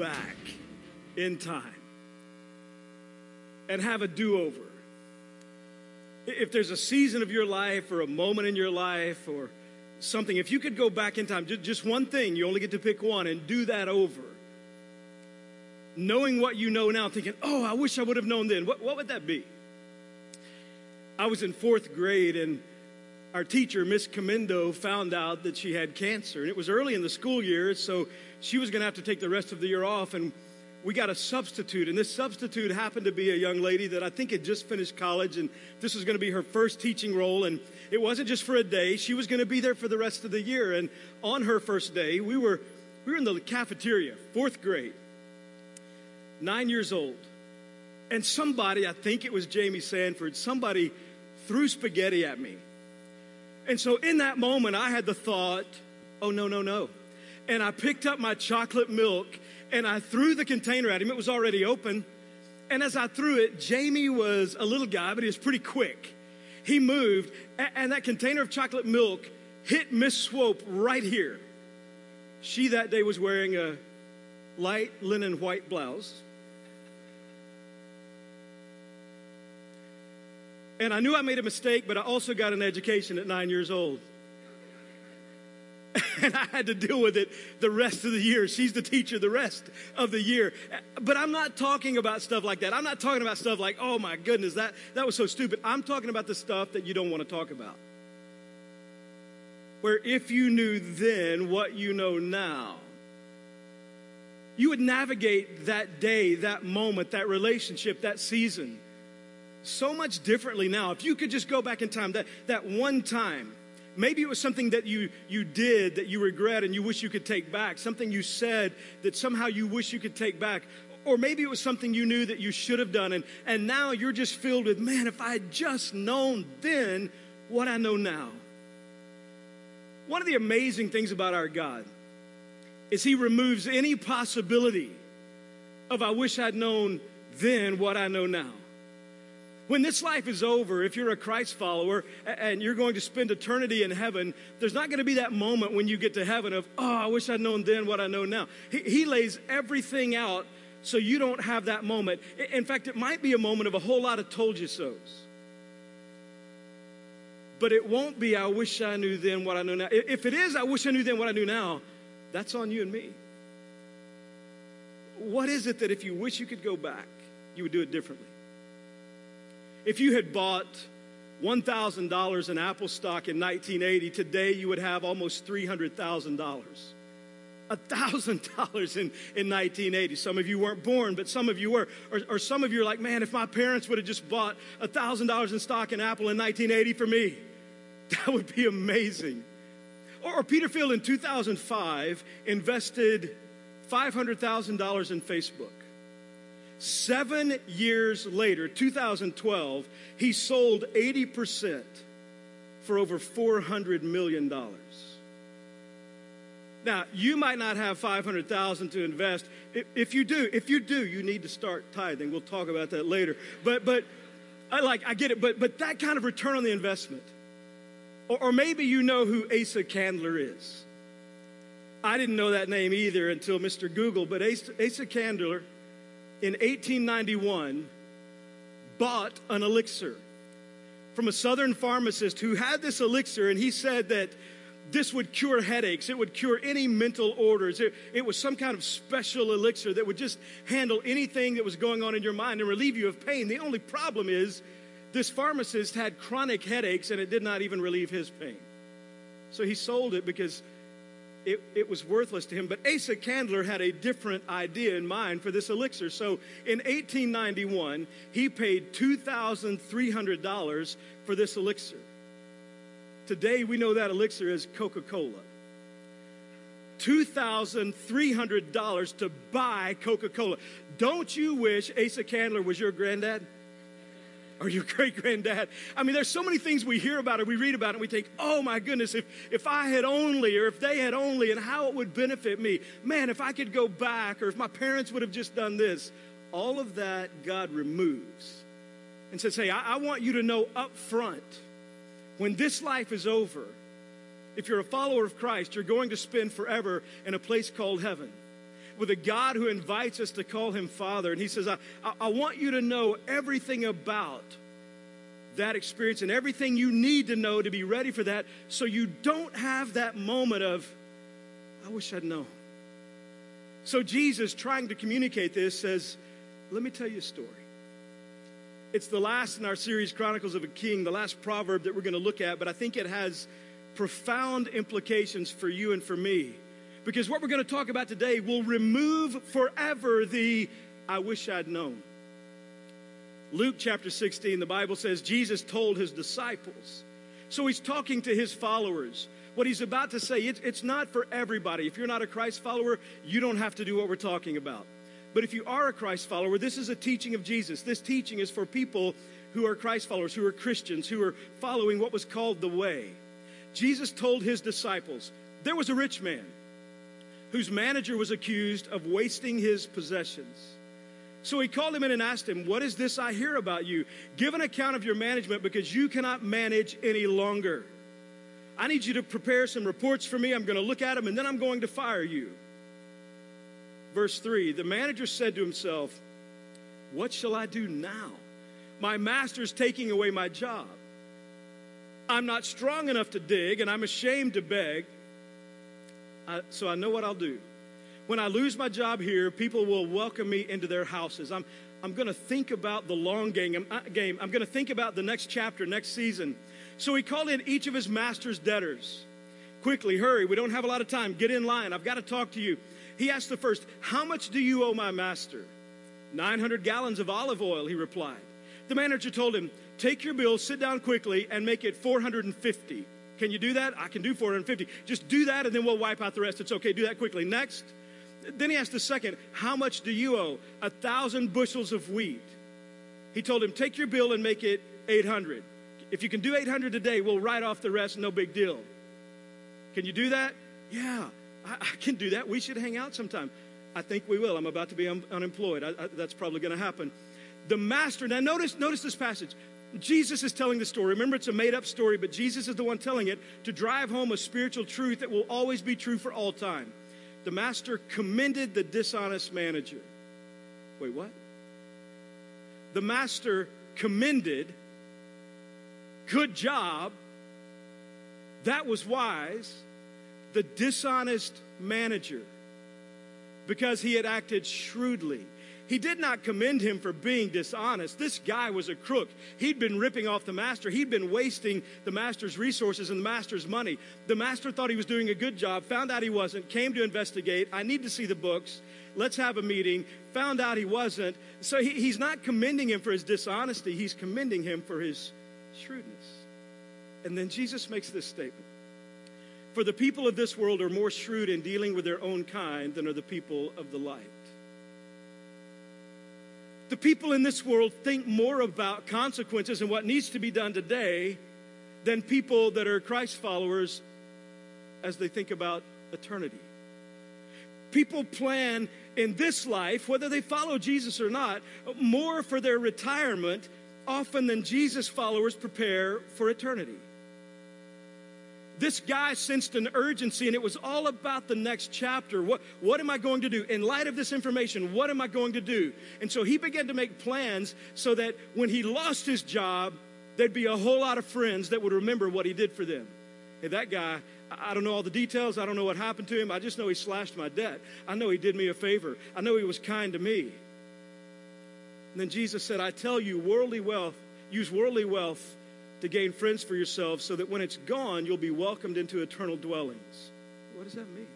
back in time and have a do over, if there's a season of your life or a moment in your life or something, if you could go back in time, just one thing, you only get to pick one and do that over, knowing what you know now, thinking, oh, I wish I would have known then, what, what would that be? I was in fourth grade and our teacher, Miss Comendo, found out that she had cancer. And it was early in the school year, so she was going to have to take the rest of the year off. And we got a substitute. And this substitute happened to be a young lady that I think had just finished college. And this was going to be her first teaching role. And it wasn't just for a day, she was going to be there for the rest of the year. And on her first day, we were, we were in the cafeteria, fourth grade, nine years old. And somebody, I think it was Jamie Sanford, somebody threw spaghetti at me. And so in that moment, I had the thought, oh, no, no, no. And I picked up my chocolate milk and I threw the container at him. It was already open. And as I threw it, Jamie was a little guy, but he was pretty quick. He moved, and that container of chocolate milk hit Miss Swope right here. She that day was wearing a light linen white blouse And I knew I made a mistake, but I also got an education at nine years old. and I had to deal with it the rest of the year. She's the teacher the rest of the year. But I'm not talking about stuff like that. I'm not talking about stuff like, oh my goodness, that, that was so stupid. I'm talking about the stuff that you don't want to talk about. Where if you knew then what you know now, you would navigate that day, that moment, that relationship, that season so much differently now. If you could just go back in time, that, that one time, maybe it was something that you, you did that you regret and you wish you could take back, something you said that somehow you wish you could take back. Or maybe it was something you knew that you should have done, and, and now you're just filled with, man, if I had just known then what I know now. One of the amazing things about our God is He removes any possibility of, I wish I'd known then what I know now. When this life is over, if you're a Christ follower and you're going to spend eternity in heaven, there's not going to be that moment when you get to heaven of, oh, I wish I'd known then what I know now. He, he lays everything out so you don't have that moment. In fact, it might be a moment of a whole lot of told you so's. But it won't be, I wish I knew then what I know now. If it is, I wish I knew then what I knew now, that's on you and me. What is it that if you wish you could go back, you would do it differently? If you had bought $1,000 in Apple stock in 1980, today you would have almost $300,000. $1,000 in, in 1980. Some of you weren't born, but some of you were. Or, or some of you are like, man, if my parents would have just bought $1,000 in stock in Apple in 1980 for me, that would be amazing. Or, or Peter Thiel in 2005 invested $500,000 in Facebook. Seven years later, 2012, he sold 80% for over $400 million. Now, you might not have 500,000 to invest. If you do, if you do, you need to start tithing. We'll talk about that later. But but I like I get it, but but that kind of return on the investment. Or, or maybe you know who Asa Candler is. I didn't know that name either until Mr. Google, but Asa, Asa Candler in 1891 bought an elixir from a southern pharmacist who had this elixir, and he said that this would cure headaches. It would cure any mental orders. It, it, was some kind of special elixir that would just handle anything that was going on in your mind and relieve you of pain. The only problem is this pharmacist had chronic headaches and it did not even relieve his pain. So he sold it because it, it, was worthless to him. But Asa Candler had a different idea in mind for this elixir. So in 1891, he paid $2,300 for this elixir. Today, we know that elixir is Coca Cola. $2,300 to buy Coca Cola. Don't you wish Asa Candler was your granddad? Or your great granddad. I mean, there's so many things we hear about it, we read about it, and we think, oh my goodness, if, if I had only, or if they had only, and how it would benefit me. Man, if I could go back, or if my parents would have just done this. All of that God removes and says, hey, I, I want you to know up front when this life is over, if you're a follower of Christ, you're going to spend forever in a place called heaven. With a God who invites us to call him Father. And he says, I, I want you to know everything about that experience and everything you need to know to be ready for that so you don't have that moment of, I wish I'd known. So Jesus, trying to communicate this, says, Let me tell you a story. It's the last in our series, Chronicles of a King, the last proverb that we're going to look at, but I think it has profound implications for you and for me. Because what we're going to talk about today will remove forever the I wish I'd known. Luke chapter 16, the Bible says Jesus told his disciples. So he's talking to his followers. What he's about to say, it's, it's not for everybody. If you're not a Christ follower, you don't have to do what we're talking about. But if you are a Christ follower, this is a teaching of Jesus. This teaching is for people who are Christ followers, who are Christians, who are following what was called the way. Jesus told his disciples there was a rich man whose manager was accused of wasting his possessions. So he called him in and asked him, What is this I hear about you? Give an account of your management because you cannot manage any longer. I need you to prepare some reports for me. I'm going to look at them and then I'm going to fire you. Verse 3 The manager said to himself, What shall I do now? My master's taking away my job. I'm not strong enough to dig and I'm ashamed to beg. I, so I know what I'll do. When I lose my job here, people will welcome me into their houses. I'm, I'm going to think about the long game. Uh, game. I'm going to think about the next chapter, next season. So he called in each of his master's debtors. Quickly, hurry. We don't have a lot of time. Get in line. I've got to talk to you. He asked the first, How much do you owe my master? 900 gallons of olive oil, he replied. The manager told him, Take your bill, sit down quickly, and make it 450. Can you do that? I can do 450. Just do that and then we'll wipe out the rest. It's okay. Do that quickly. Next. Then he asked the second, How much do you owe? A thousand bushels of wheat. He told him, Take your bill and make it 800. If you can do 800 today, we'll write off the rest, no big deal. Can you do that? Yeah, I, I can do that. We should hang out sometime. I think we will. I'm about to be un- unemployed. I, I, that's probably going to happen. The master, now notice, notice this passage. Jesus is telling the story. Remember, it's a made up story, but Jesus is the one telling it to drive home a spiritual truth that will always be true for all time. The master commended the dishonest manager. Wait, what? The master commended, good job, that was wise, the dishonest manager because he had acted shrewdly. He did not commend him for being dishonest. This guy was a crook. He'd been ripping off the master. He'd been wasting the master's resources and the master's money. The master thought he was doing a good job, found out he wasn't, came to investigate. I need to see the books. Let's have a meeting. Found out he wasn't. So he, he's not commending him for his dishonesty, he's commending him for his shrewdness. And then Jesus makes this statement For the people of this world are more shrewd in dealing with their own kind than are the people of the light. The people in this world think more about consequences and what needs to be done today than people that are Christ followers as they think about eternity. People plan in this life, whether they follow Jesus or not, more for their retirement often than Jesus followers prepare for eternity this guy sensed an urgency, and it was all about the next chapter. What, what am I going to do? In light of this information, what am I going to do? And so he began to make plans so that when he lost his job, there'd be a whole lot of friends that would remember what he did for them. Hey, that guy, I don't know all the details. I don't know what happened to him. I just know he slashed my debt. I know he did me a favor. I know he was kind to me. And then Jesus said, I tell you, worldly wealth, use worldly wealth to gain friends for yourselves so that when it's gone, you'll be welcomed into eternal dwellings. What does that mean?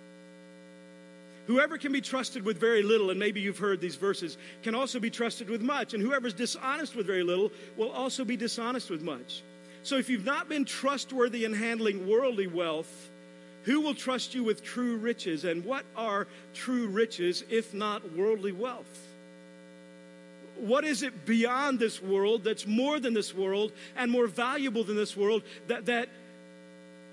Whoever can be trusted with very little, and maybe you've heard these verses, can also be trusted with much. And whoever's dishonest with very little will also be dishonest with much. So if you've not been trustworthy in handling worldly wealth, who will trust you with true riches? And what are true riches if not worldly wealth? What is it beyond this world that's more than this world and more valuable than this world that, that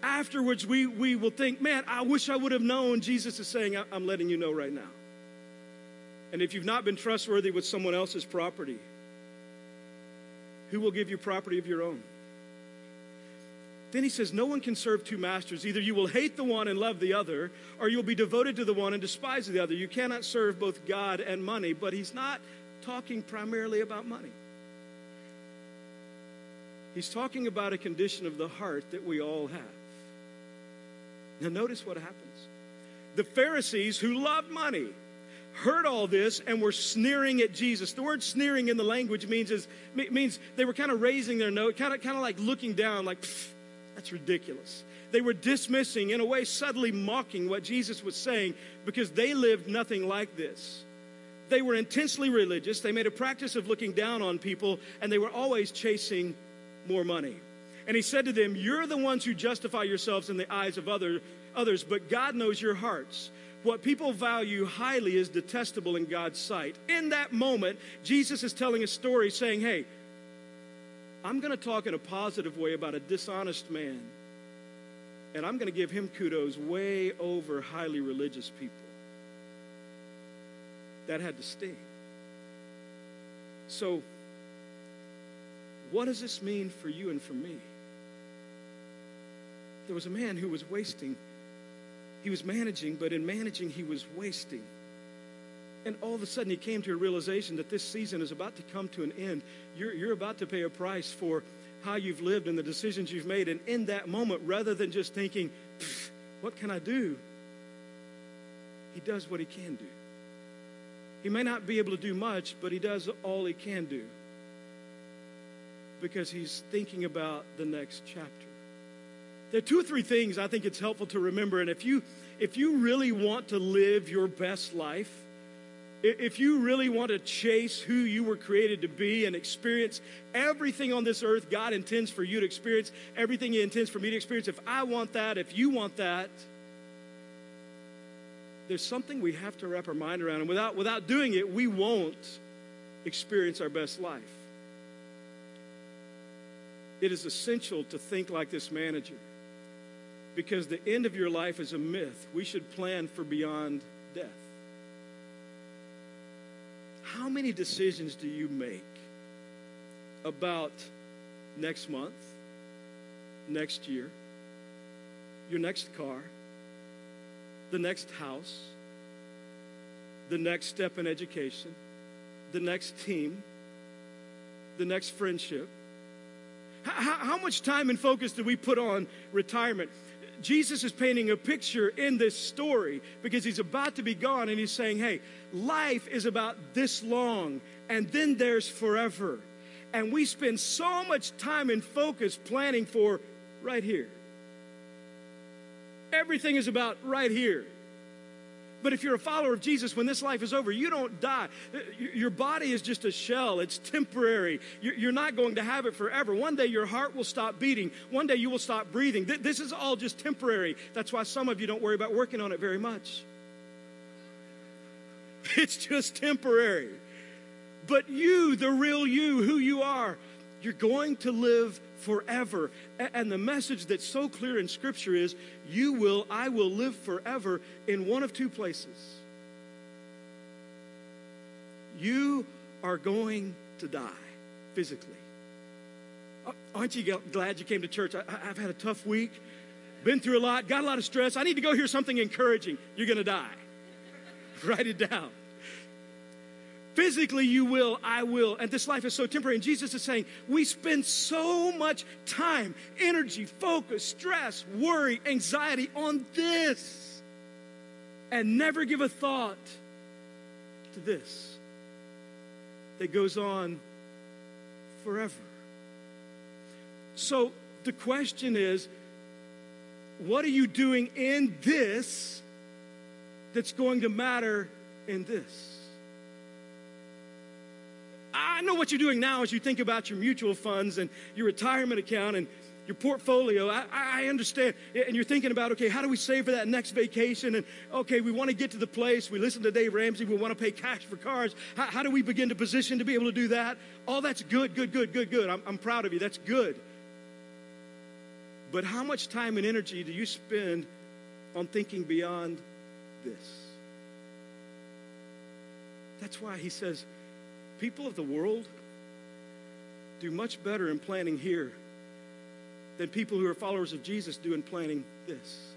afterwards we, we will think, man, I wish I would have known. Jesus is saying, I'm letting you know right now. And if you've not been trustworthy with someone else's property, who will give you property of your own? Then he says, No one can serve two masters. Either you will hate the one and love the other, or you'll be devoted to the one and despise the other. You cannot serve both God and money. But he's not talking primarily about money. He's talking about a condition of the heart that we all have. Now, notice what happens. The Pharisees who loved money heard all this and were sneering at Jesus. The word sneering in the language means is means they were kind of raising their nose, kind of kind of like looking down, like that's ridiculous. They were dismissing, in a way, subtly mocking what Jesus was saying because they lived nothing like this. They were intensely religious. They made a practice of looking down on people, and they were always chasing more money. And he said to them, You're the ones who justify yourselves in the eyes of other, others, but God knows your hearts. What people value highly is detestable in God's sight. In that moment, Jesus is telling a story saying, Hey, I'm going to talk in a positive way about a dishonest man, and I'm going to give him kudos way over highly religious people. That had to sting. So, what does this mean for you and for me? There was a man who was wasting. He was managing, but in managing, he was wasting. And all of a sudden, he came to a realization that this season is about to come to an end. You're, you're about to pay a price for how you've lived and the decisions you've made. And in that moment, rather than just thinking, what can I do? He does what he can do. He may not be able to do much, but he does all he can do because he's thinking about the next chapter. There are two or three things I think it's helpful to remember. And if you, if you really want to live your best life, if you really want to chase who you were created to be and experience everything on this earth God intends for you to experience, everything He intends for me to experience, if I want that, if you want that, there's something we have to wrap our mind around. And without, without doing it, we won't experience our best life. It is essential to think like this manager because the end of your life is a myth. We should plan for beyond death. How many decisions do you make about next month, next year, your next car, the next house, the next step in education, the next team, the next friendship? How, how, much time and focus do we put on retirement? Jesus is painting a picture in this story because he's about to be gone and he's saying, hey, life is about this long and then there's forever. And we spend so much time and focus planning for right here. Everything is about right here. But if you're a follower of Jesus, when this life is over, you don't die. Uh, your body is just a shell, it's temporary. You're not going to have it forever. One day your heart will stop beating, one day you will stop breathing. This is all just temporary. That's why some of you don't worry about working on it very much. It's just temporary. But you, the real you, who you are, you're going to live forever. And the message that's so clear in Scripture is you will, I will live forever in one of two places. You are going to die physically. Aren't you glad you came to church? I, have had a tough week, been through a lot, got a lot of stress. I need to go hear something encouraging. You're going to die. Write it down. Physically, you will, I will. And this life is so temporary. And Jesus is saying, we spend so much time, energy, focus, stress, worry, anxiety on this, and never give a thought to this that goes on forever. So the question is, what are you doing in this that's going to matter in this? I know what you're doing now as you think about your mutual funds and your retirement account and your portfolio. I, I, understand. And you're thinking about, okay, how do we save for that next vacation? And okay, we want to get to the place. We listen to Dave Ramsey. We want to pay cash for cars. How, how, do we begin to position to be able to do that? All that's good, good, good, good, good. I'm, I'm proud of you. That's good. But how much time and energy do you spend on thinking beyond this? That's why he says, people of the world do much better in planning here than people who are followers of Jesus do in planning this.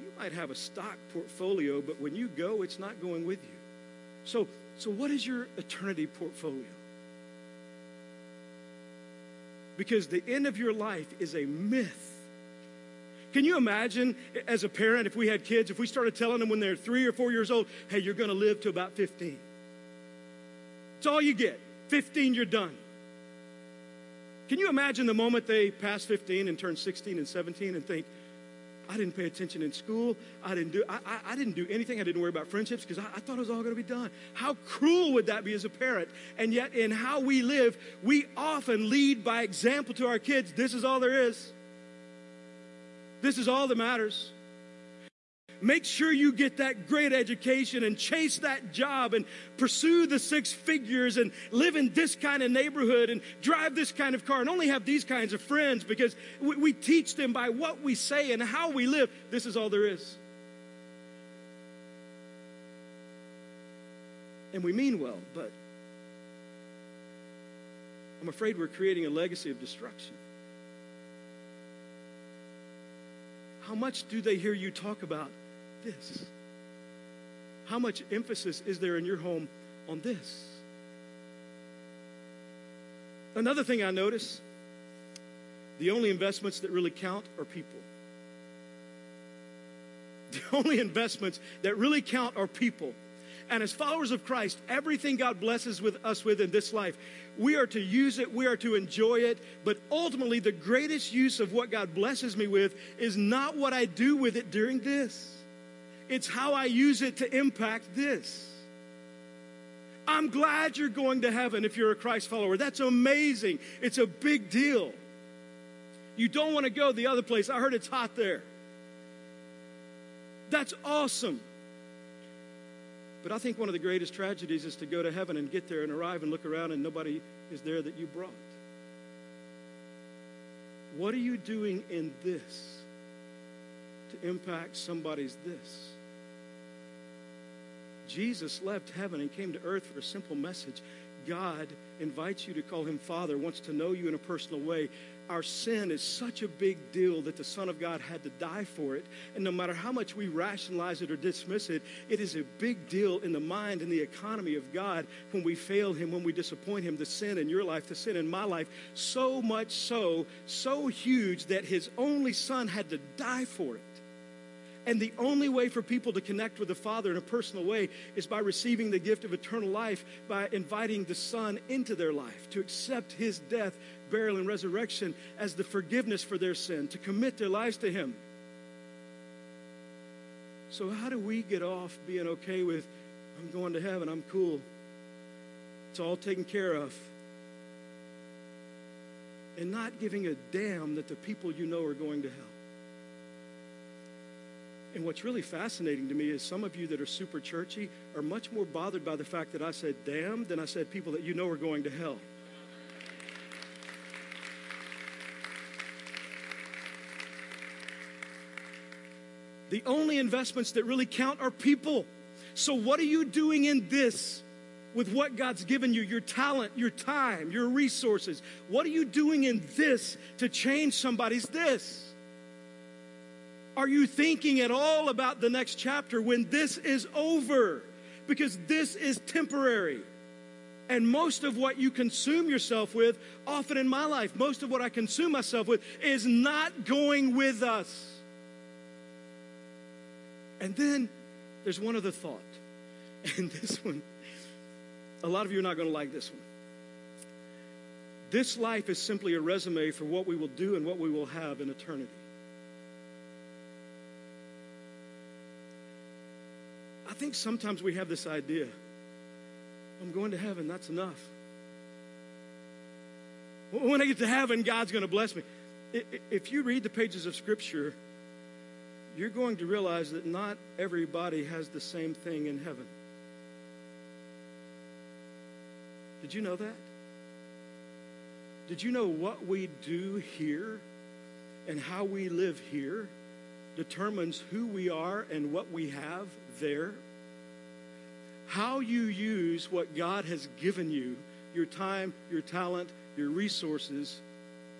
You might have a stock portfolio, but when you go, it's not going with you. So, so what is your eternity portfolio? Because the end of your life is a myth. Can you imagine as a parent, if we had kids, if we started telling them when they're three or four years old, hey, you're going to live to about 15? It's all you get. 15, you're done. Can you imagine the moment they pass 15 and turn 16 and 17 and think, I didn't pay attention in school. I didn't do, I, I, I didn't do anything. I didn't worry about friendships because I, I thought it was all going to be done. How cruel would that be as a parent? And yet, in how we live, we often lead by example to our kids. This is all there is. This is all that matters. Make sure you get that great education and chase that job and pursue the six figures and live in this kind of neighborhood and drive this kind of car and only have these kinds of friends because we, we teach them by what we say and how we live. This is all there is. And we mean well, but I'm afraid we're creating a legacy of destruction. How much do they hear you talk about this? How much emphasis is there in your home on this? Another thing I notice the only investments that really count are people. The only investments that really count are people. And as followers of Christ, everything God blesses with us with in this life, we are to use it, we are to enjoy it, but ultimately the greatest use of what God blesses me with is not what I do with it during this. It's how I use it to impact this. I'm glad you're going to heaven if you're a Christ follower. That's amazing. It's a big deal. You don't want to go the other place. I heard it's hot there. That's awesome. But I think one of the greatest tragedies is to go to heaven and get there and arrive and look around and nobody is there that you brought. What are you doing in this to impact somebody's this? Jesus left heaven and came to earth for a simple message. God invites you to call him Father, wants to know you in a personal way. Our sin is such a big deal that the Son of God had to die for it. And no matter how much we rationalize it or dismiss it, it is a big deal in the mind and the economy of God when we fail him, when we disappoint him, the sin in your life, the sin in my life. So much so, so huge that his only Son had to die for it. And the only way for people to connect with the Father in a personal way is by receiving the gift of eternal life, by inviting the Son into their life, to accept His death, burial, and resurrection as the forgiveness for their sin, to commit their lives to Him. So, how do we get off being okay with, I'm going to heaven, I'm cool, it's all taken care of, and not giving a damn that the people you know are going to hell? And what's really fascinating to me is some of you that are super churchy are much more bothered by the fact that I said damn than I said people that you know are going to hell. The only investments that really count are people. So, what are you doing in this with what God's given you your talent, your time, your resources? What are you doing in this to change somebody's this? Are you thinking at all about the next chapter when this is over? Because this is temporary. And most of what you consume yourself with, often in my life, most of what I consume myself with is not going with us. And then there's one other thought. And this one, a lot of you are not going to like this one. This life is simply a resume for what we will do and what we will have in eternity. I think sometimes we have this idea I'm going to heaven, that's enough. When I get to heaven, God's going to bless me. If you read the pages of Scripture, you're going to realize that not everybody has the same thing in heaven. Did you know that? Did you know what we do here and how we live here determines who we are and what we have there. How you use what God has given you, your time, your talent, your resources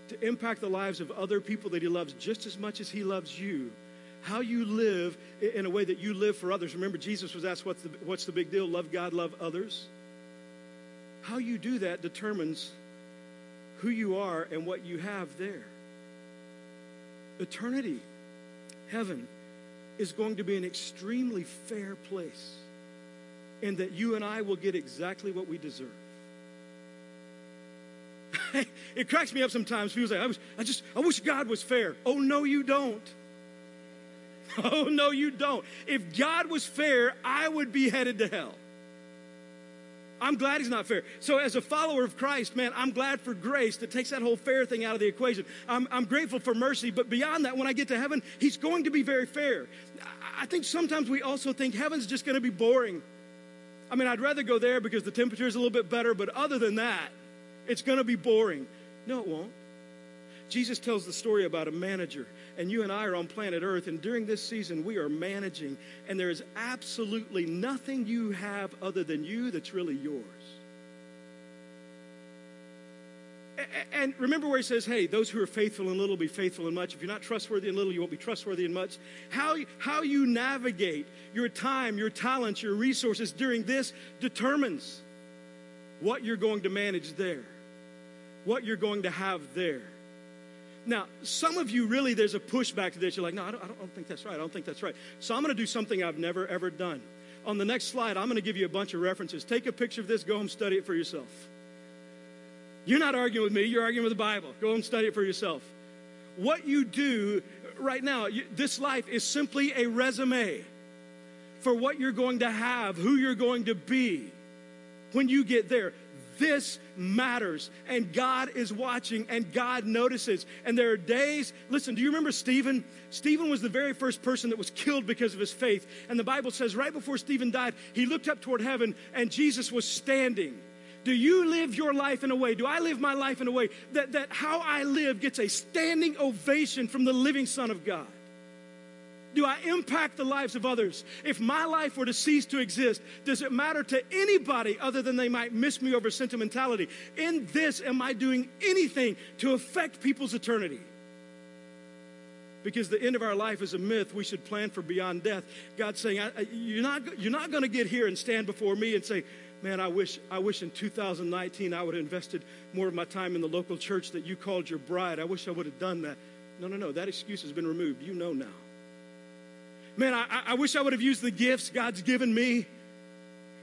to impact the lives of other people that He loves just as much as He loves you. How you live in a way that you live for others. Remember, Jesus was asked, What's the, what's the big deal? Love God, love others. How you do that determines who you are and what you have there. Eternity, heaven, is going to be an extremely fair place, and that you and I will get exactly what we deserve. it cracks me up sometimes. People say, I, was, I just, I wish God was fair. Oh, no, you don't. Oh, no, you don't. If God was fair, I would be headed to hell. I'm glad he's not fair. So, as a follower of Christ, man, I'm glad for grace that takes that whole fair thing out of the equation. I'm, I'm grateful for mercy, but beyond that, when I get to heaven, he's going to be very fair. I think sometimes we also think heaven's just going to be boring. I mean, I'd rather go there because the temperature is a little bit better, but other than that, it's going to be boring. No, it won't. Jesus tells the story about a manager, and you and I are on planet Earth, and during this season, we are managing, and there is absolutely nothing you have other than you that's really yours. And remember where he says, hey, those who are faithful in little will be faithful in much. If you're not trustworthy in little, you won't be trustworthy in much. How, how you navigate your time, your talents, your resources during this determines what you're going to manage there, what you're going to have there. Now, some of you really, there's a pushback to this. You're like, no, I don't, I don't think that's right. I don't think that's right. So I'm going to do something I've never, ever done. On the next slide, I'm going to give you a bunch of references. Take a picture of this, go home, study it for yourself. You're not arguing with me, you're arguing with the Bible. Go home, study it for yourself. What you do uh, right now, you, this life is simply a resume for what you're going to have, who you're going to be when you get there. This matters, and God is watching, and God notices. And there are days, listen, do you remember Stephen? Stephen was the very first person that was killed because of his faith. And the Bible says right before Stephen died, he looked up toward heaven, and Jesus was standing. Do you live your life in a way? Do I live my life in a way that, that how I live gets a standing ovation from the living Son of God? Do I impact the lives of others? If my life were to cease to exist, does it matter to anybody other than they might miss me over sentimentality? In this, am I doing anything to affect people's eternity? Because the end of our life is a myth, we should plan for beyond death. God's saying, I, You're not, you're not going to get here and stand before me and say, Man, I wish, I wish in 2019 I would have invested more of my time in the local church that you called your bride. I wish I would have done that. No, no, no. That excuse has been removed. You know now. Man, I, I wish I would have used the gifts God's given me.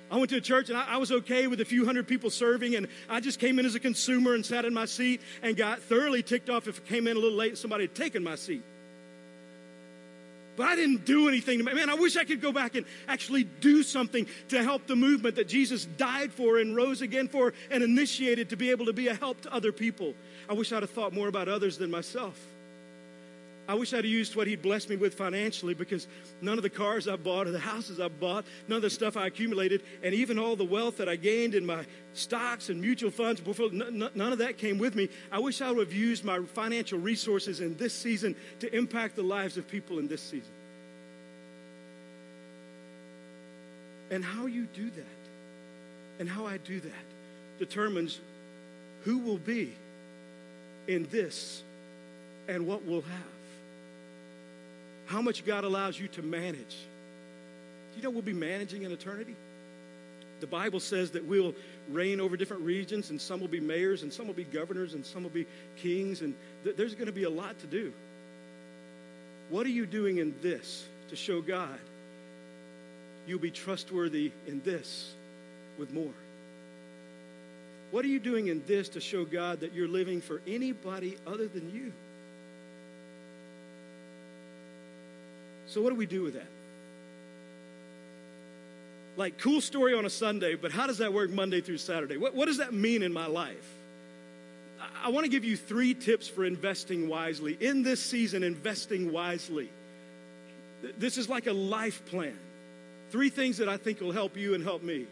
I went to a church and I, I, was okay with a few hundred people serving, and I just came in as a consumer and sat in my seat and got thoroughly ticked off if I came in a little late and somebody had taken my seat. But I didn't do anything to man. I wish I could go back and actually do something to help the movement that Jesus died for and rose again for and initiated to be able to be a help to other people. I wish I'd have thought more about others than myself. I wish I'd used what he'd blessed me with financially because none of the cars I bought or the houses I bought, none of the stuff I accumulated, and even all the wealth that I gained in my stocks and mutual funds, none of that came with me. I wish I would have used my financial resources in this season to impact the lives of people in this season. And how you do that and how I do that determines who will be in this and what we'll have how much God allows you to manage. You know we'll be managing in eternity? The Bible says that we'll reign over different regions, and some will be mayors, and some will be governors, and some will be kings, and th- there's going to be a lot to do. What are you doing in this to show God you'll be trustworthy in this with more? What are you doing in this to show God that you're living for anybody other than you? So, what do we do with that? Like, cool story on a Sunday, but how does that work Monday through Saturday? What, what does that mean in my life? I, I want to give you three tips for investing wisely. In this season, investing wisely. This is like a life plan. Three things that I think will help you and help me.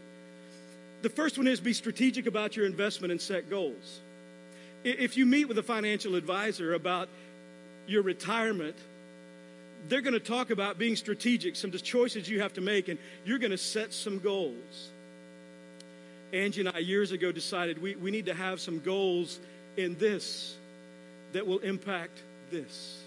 The first one is be strategic about your investment and set goals. If you meet with a financial advisor about your retirement, they're going to talk about being strategic, some choices you have to make, and you're going to set some goals. Angie and I, years ago, decided we, we need to have some goals in this that will impact this.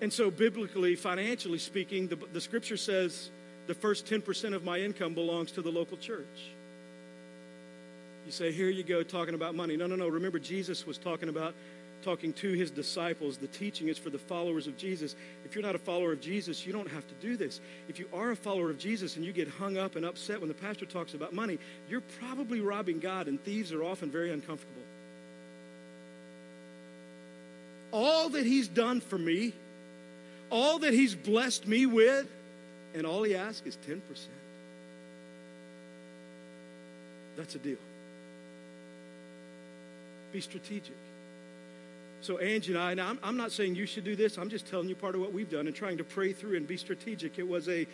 And so, biblically, financially speaking, the, the scripture says the first 10% of my income belongs to the local church. You say, here you go, talking about money. No, no, no. Remember, Jesus was talking about talking to his disciples. The teaching is for the followers of Jesus. If you're not a follower of Jesus, you don't have to do this. If you are a follower of Jesus and you get hung up and upset when the pastor talks about money, you're probably robbing God, and thieves are often very uncomfortable. All that he's done for me, all that he's blessed me with, and all he asks is 10%. That's a deal. Be strategic. So, Angie and I, now I'm, I'm, not saying you should do this, I'm just telling you part of what we've done and trying to pray through and be strategic. It was a,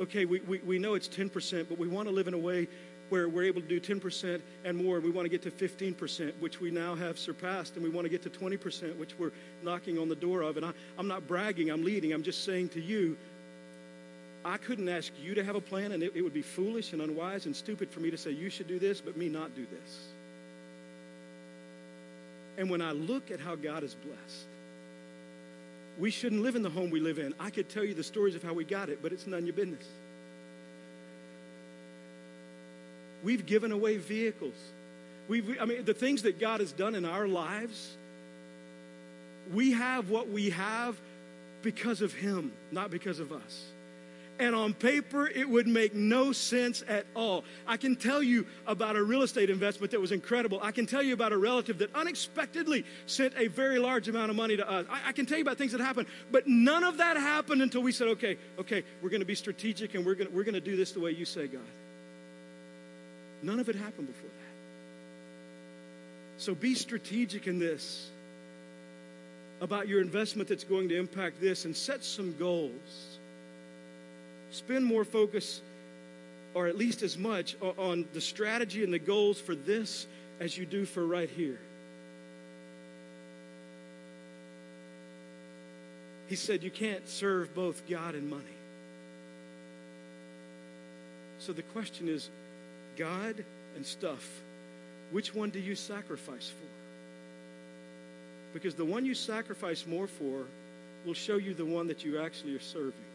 okay, we, we, we know it's 10%, but we want to live in a way where we're able to do 10% and more. We want to get to 15%, which we now have surpassed, and we want to get to 20%, which we're knocking on the door of. And I, I'm not bragging, I'm leading. I'm just saying to you, I couldn't ask you to have a plan, and it, it would be foolish and unwise and stupid for me to say you should do this, but me not do this. And when I look at how God is blessed, we shouldn't live in the home we live in. I could tell you the stories of how we got it, but it's none of your business. We've given away vehicles. We've, I mean, the things that God has done in our lives, we have what we have because of Him, not because of us and on paper, it would make no sense at all. I can tell you about a real estate investment that was incredible. I can tell you about a relative that unexpectedly sent a very large amount of money to us. I, I can tell you about things that happened, but none of that happened until we said, okay, okay, we're going to be strategic and we're going we're to do this the way you say, God. None of it happened before that. So be strategic in this about your investment that's going to impact this and set some goals spend more focus, or at least as much, on the strategy and the goals for this as you do for right here. He said, You can't serve both God and money. So the question is God and stuff, which one do you sacrifice for? Because the one you sacrifice more for will show you the one that you actually are serving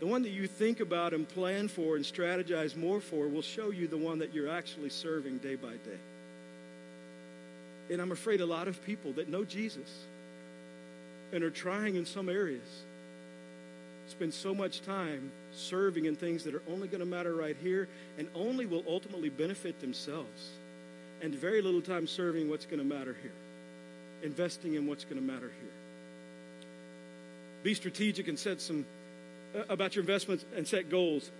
the one that you think about and plan for and strategize more for will show you the one that you're actually serving day by day. And I'm afraid a lot of people that know Jesus and are trying in some areas spend so much time serving in things that are only going to matter right here and only will ultimately benefit themselves, and very little time serving what's going to matter here, investing in what's going to matter here. Be strategic and set some Uh, about your investments and set goals.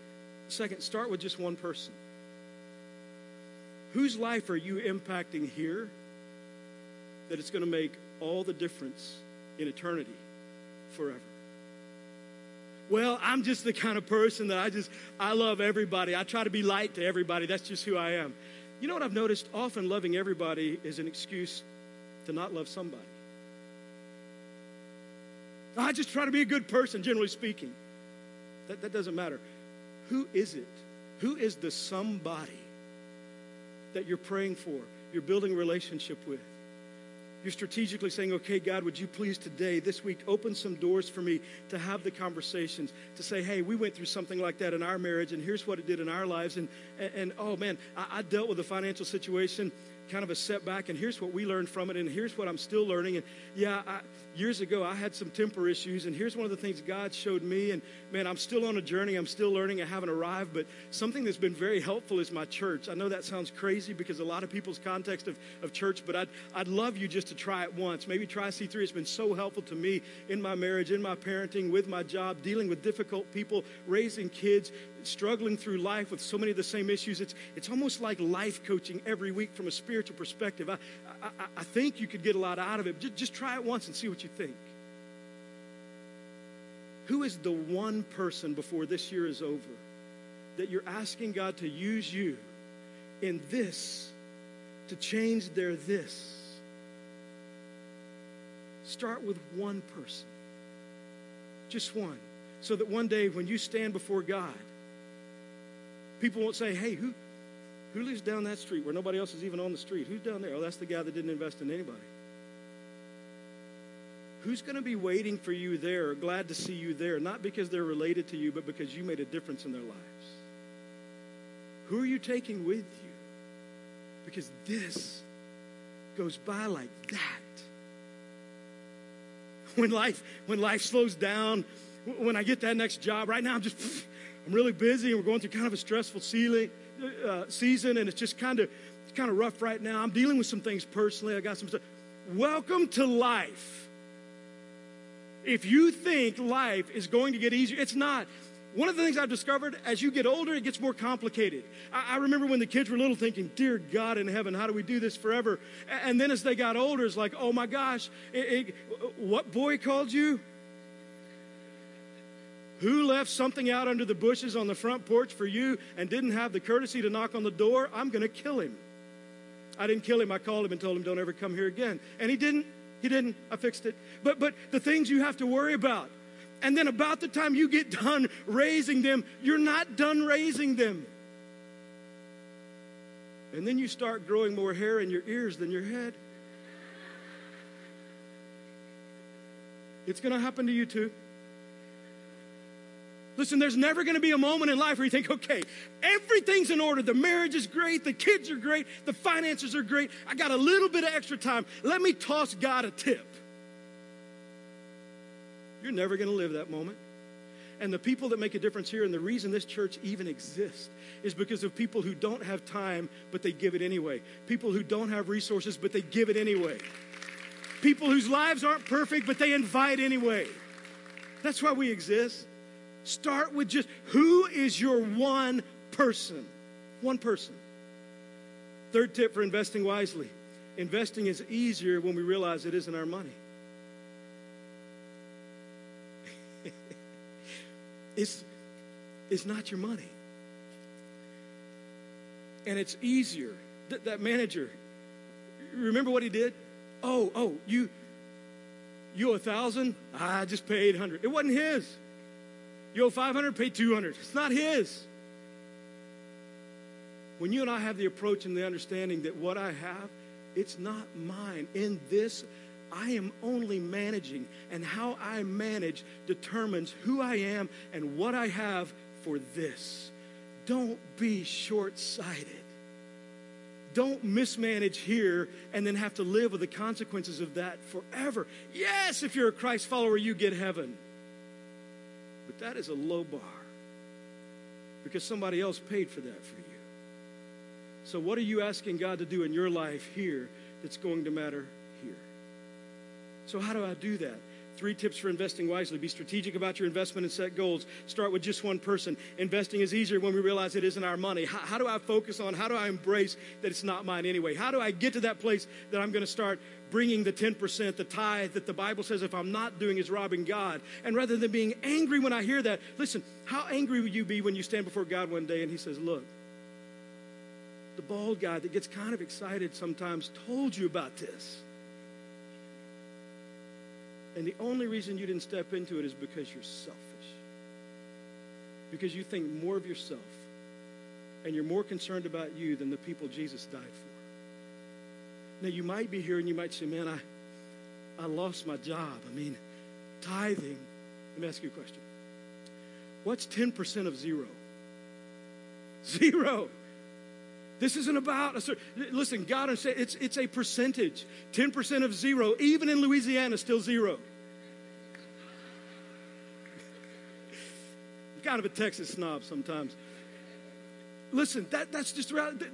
Second, start with just one person. Whose life are you impacting here that it's going to make all the difference in eternity forever? Well, I'm just the kind of person that I just, I love everybody. I try to be light to everybody. That's just who I am. You know what I've noticed? Often loving everybody is an excuse to not love somebody. I just try to be a good person, generally speaking. That, that doesn't matter. Who is it? Who is the somebody that you're praying for, you're building relationship with? You're strategically saying, okay, God, would you please today, this week, open some doors for me to have the conversations, to say, hey, we went through something like that in our marriage, and here's what it did in our lives. And, and, and oh, man, I, I dealt with a financial situation kind of a setback, and here's what we learned from it, and here's what I'm still learning. And yeah, I, years ago I had some temper issues, and here's one of the things God showed me. And man, I'm still on a journey. I'm still learning. I haven't arrived, but something that's been very helpful is my church. I know that sounds crazy because a lot of people's context of, of church, but I'd, I'd love you just to try it once. Maybe try C3. It's been so helpful to me in my marriage, in my parenting, with my job, dealing with difficult people, raising kids, struggling through life with so many of the same issues. It's, it's almost like life coaching every week from a spiritual perspective. I, I, I think you could get a lot out of it. Just, just try it once and see what you think. Who is the one person before this year is over that you're asking God to use you in this to change their this? Start with one person, just one, so that one day when you stand before God, People won't say, hey, who, who lives down that street where nobody else is even on the street? Who's down there? Oh, that's the guy that didn't invest in anybody. Who's going to be waiting for you there, glad to see you there, not because they're related to you, but because you made a difference in their lives? Who are you taking with you? Because this goes by like that. When life, when life slows down, when I get that next job, right now I'm just, I'm really busy and we're going through kind of a stressful ceiling, uh, season and it's just kind of, kind of rough right now. I'm dealing with some things personally. I got some stuff. Welcome to life. If you think life is going to get easier, it's not. One of the things I've discovered as you get older, it gets more complicated. I, I, remember when the kids were little thinking, Dear God in heaven, how do we do this forever? And then as they got older, it's like, Oh my gosh, it, it, what boy called you? Who left something out under the bushes on the front porch for you and didn't have the courtesy to knock on the door? I'm going to kill him. I didn't kill him. I called him and told him, Don't ever come here again. And he didn't. He didn't. I fixed it. But but the things you have to worry about. And then about the time you get done raising them, you're not done raising them. And then you start growing more hair in your ears than your head. It's going to happen to you too. Listen, there's never going to be a moment in life where you think, okay, everything's in order. The marriage is great. The kids are great. The finances are great. I got a little bit of extra time. Let me toss God a tip. You're never going to live that moment. And the people that make a difference here, and the reason this church even exists, is because of people who don't have time, but they give it anyway. People who don't have resources, but they give it anyway. People whose lives aren't perfect, but they invite anyway. That's why we exist. Start with just who is your one person? One person. Third tip for investing wisely investing is easier when we realize it isn't our money. it's, it's not your money. And it's easier. Th- that manager, remember what he did? Oh, oh, you you a thousand? I just paid hundred. It wasn't his. You owe 500, pay 200. It's not his. When you and I have the approach and the understanding that what I have, it's not mine. In this, I am only managing, and how I manage determines who I am and what I have for this. Don't be short sighted. Don't mismanage here and then have to live with the consequences of that forever. Yes, if you're a Christ follower, you get heaven. But that is a low bar because somebody else paid for that for you. So, what are you asking God to do in your life here that's going to matter here? So, how do I do that? Three tips for investing wisely. Be strategic about your investment and set goals. Start with just one person. Investing is easier when we realize it isn't our money. How, how, do I focus on, how do I embrace that it's not mine anyway? How do I get to that place that I'm going to start bringing the 10%, the tithe that the Bible says if I'm not doing is robbing God. And rather than being angry when I hear that, listen, how angry will you be when you stand before God one day and He says, Look, the bald guy that gets kind of excited sometimes told you about this. And the only reason you didn't step into it is because you're selfish. Because you think more of yourself and you're more concerned about you than the people Jesus died for. Now, you might be here and you might say, man, I, I lost my job. I mean, tithing. Let me ask you a question. What's 10% of zero? Zero. This isn't about a certain, listen, God is it's, it's a percentage. 10% of zero, even in Louisiana, still zero. Kind of a Texas snob sometimes. Listen, that, that's just around.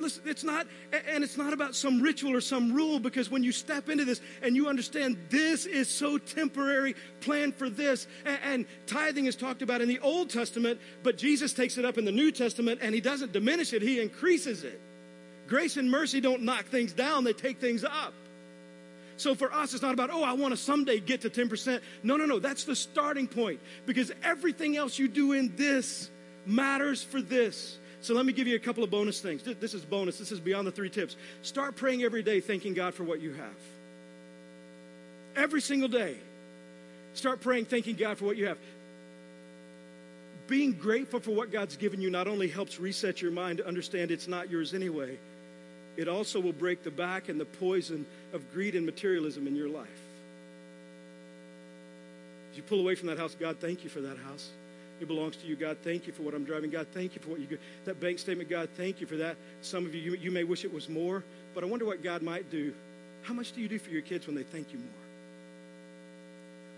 Listen, it's not, and it's not about some ritual or some rule because when you step into this and you understand this is so temporary, plan for this. And, and tithing is talked about in the Old Testament, but Jesus takes it up in the New Testament and he doesn't diminish it, he increases it. Grace and mercy don't knock things down, they take things up. So for us, it's not about, oh, I want to someday get to 10%. No, no, no. That's the starting point because everything else you do in this matters for this. So let me give you a couple of bonus things. This is bonus. This is beyond the three tips. Start praying every day, thanking God for what you have. Every single day. Start praying, thanking God for what you have. being grateful for what God's given you not only helps reset your mind to understand it's not yours anyway, it also will break the back and the poison of greed and materialism in your life. As you pull away from that house, God, thank you for that house. It belongs to you, God. Thank you for what I'm driving. God, thank you for what you get. That bank statement, God, thank you for that. Some of you, you, you may wish it was more, but I wonder what God might do. How much do you do for your kids when they thank you more?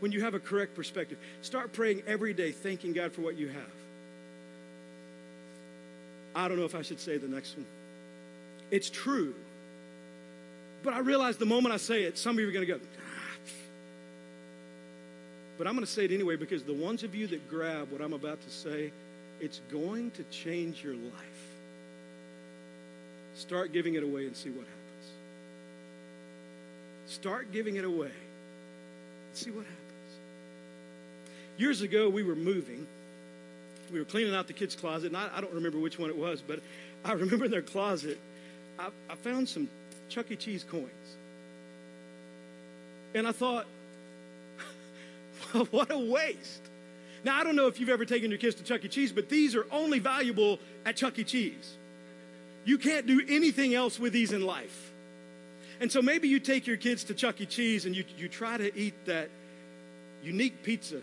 When you have a correct perspective, start praying every day, thanking God for what you have. I don't know if I should say the next one. It's true. But I realize the moment I say it, some of you are going to go, ah. but I'm going to say it anyway because the ones of you that grab what I'm about to say, it's going to change your life. Start giving it away and see what happens. Start giving it away and see what happens. Years ago, we were moving. We were cleaning out the kids' closet, and I, I don't remember which one it was, but I remember in their closet, I, I found some Chuck E. Cheese coins. And I thought, what a waste. Now, I don't know if you've ever taken your kids to Chuck E. Cheese, but these are only valuable at Chuck E. Cheese. You can't do anything else with these in life. And so maybe you take your kids to Chuck E. Cheese and you, you try to eat that unique pizza.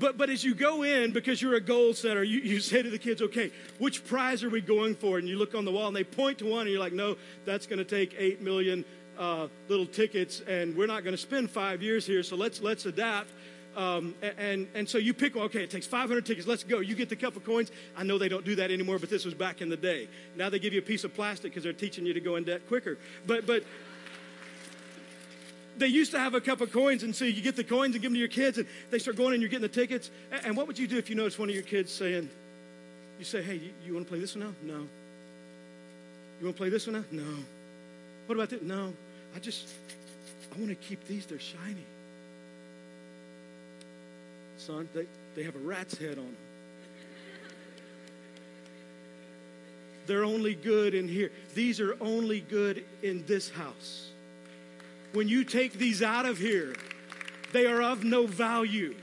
But, but as you go in, because you're a goal setter, you, you say to the kids, okay, which prize are we going for? And you look on the wall and they point to one and you're like, no, that's going to take 8 million uh, little tickets, and we're not going to spend five years here, so let's let's adapt. Um, and and so you pick. Okay, it takes 500 tickets. Let's go. You get the couple coins. I know they don't do that anymore, but this was back in the day. Now they give you a piece of plastic because they're teaching you to go in debt quicker. But but they used to have a couple coins, and so you get the coins and give them to your kids, and they start going, and you're getting the tickets. And what would you do if you noticed one of your kids saying, "You say, hey, you, you want to play this one now? No. You want to play this one now? No. What about this? No. I just, I want to keep these. They're shiny. Son, they, they have a rat's head on them. They're only good in here. These are only good in this house. When you take these out of here, they are of no value.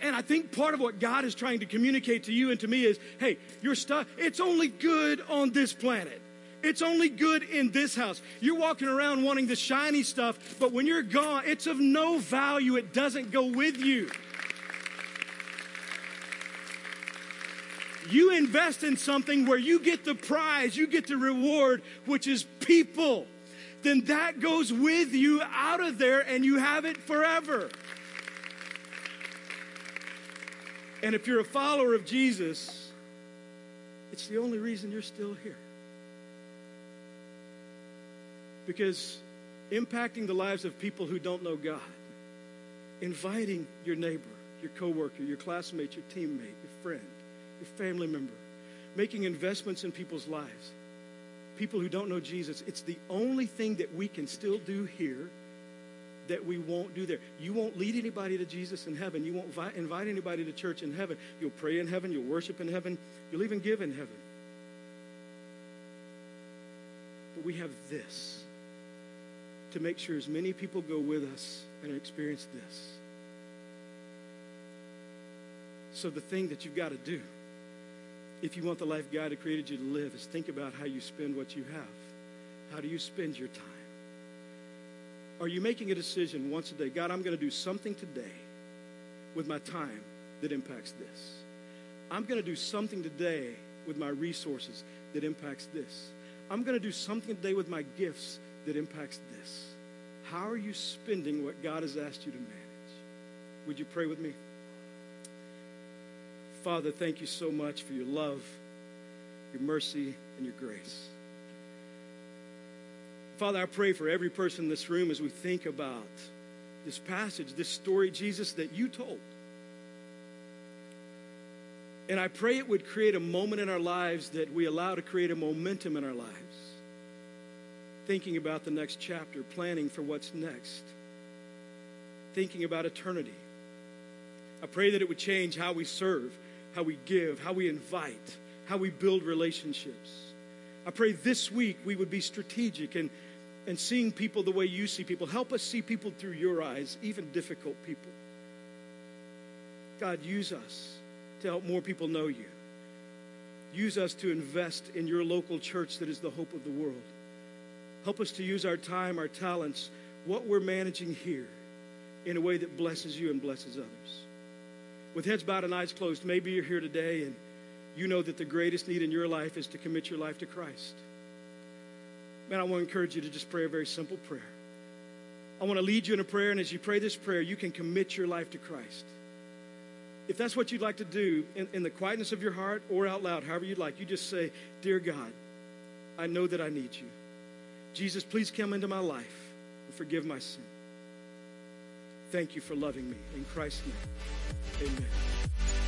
And I think part of what God is trying to communicate to you and to me is hey, your stuff, it's only good on this planet. It's only good in this house. You're walking around wanting the shiny stuff, but when you're gone, it's of no value. It doesn't go with you. You invest in something where you get the prize, you get the reward, which is people. Then that goes with you out of there and you have it forever. And if you're a follower of Jesus, it's the only reason you're still here. Because impacting the lives of people who don't know God, inviting your neighbor, your coworker, your classmate, your teammate, your friend, your family member, making investments in people's lives, people who don't know Jesus, it's the only thing that we can still do here that we won't do there. You won't lead anybody to Jesus in heaven. You won't invite anybody to church in heaven. You'll pray in heaven. You'll worship in heaven. You'll even give in heaven. But we have this to make sure as many people go with us and experience this. So, the thing that you've got to do, if you want the life God created you to live, is think about how you spend what you have. How do you spend your time? Are you making a decision once a day? God, I'm going to do something today with my time that impacts this. I'm going to do something today with my resources that impacts this. I'm going to do something today with my gifts that impacts this. How are you spending what God has asked you to manage? Would you pray with me? Father, thank you so much for your love, your mercy, and your grace. Father, I pray for every person in this room as we think about this passage, this story, Jesus, that you told. And I pray it would create a moment in our lives that we allow to create a momentum in our lives thinking about the next chapter, planning for what's next, thinking about eternity. I pray that it would change how we serve, how we give, how we invite, how we build relationships. I pray this week we would be strategic and, and seeing people the way you see people. Help us see people through your eyes, even difficult people. God, use us to help more people know you. Use us to invest in your local church that is the hope of the world. Help us to use our time, our talents, what we're managing here in a way that blesses you and blesses others. With heads bowed and eyes closed, maybe you're here today and you know that the greatest need in your life is to commit your life to Christ. Man, I want to encourage you to just pray a very simple prayer. I want to lead you in a prayer, and as you pray this prayer, you can commit your life to Christ. If that's what you'd like to do in, in the quietness of your heart or out loud, however you'd like, you just say, Dear God, I know that I need you. Jesus, please come into my life and forgive my sin. Thank you for loving me. In Christ's name, amen.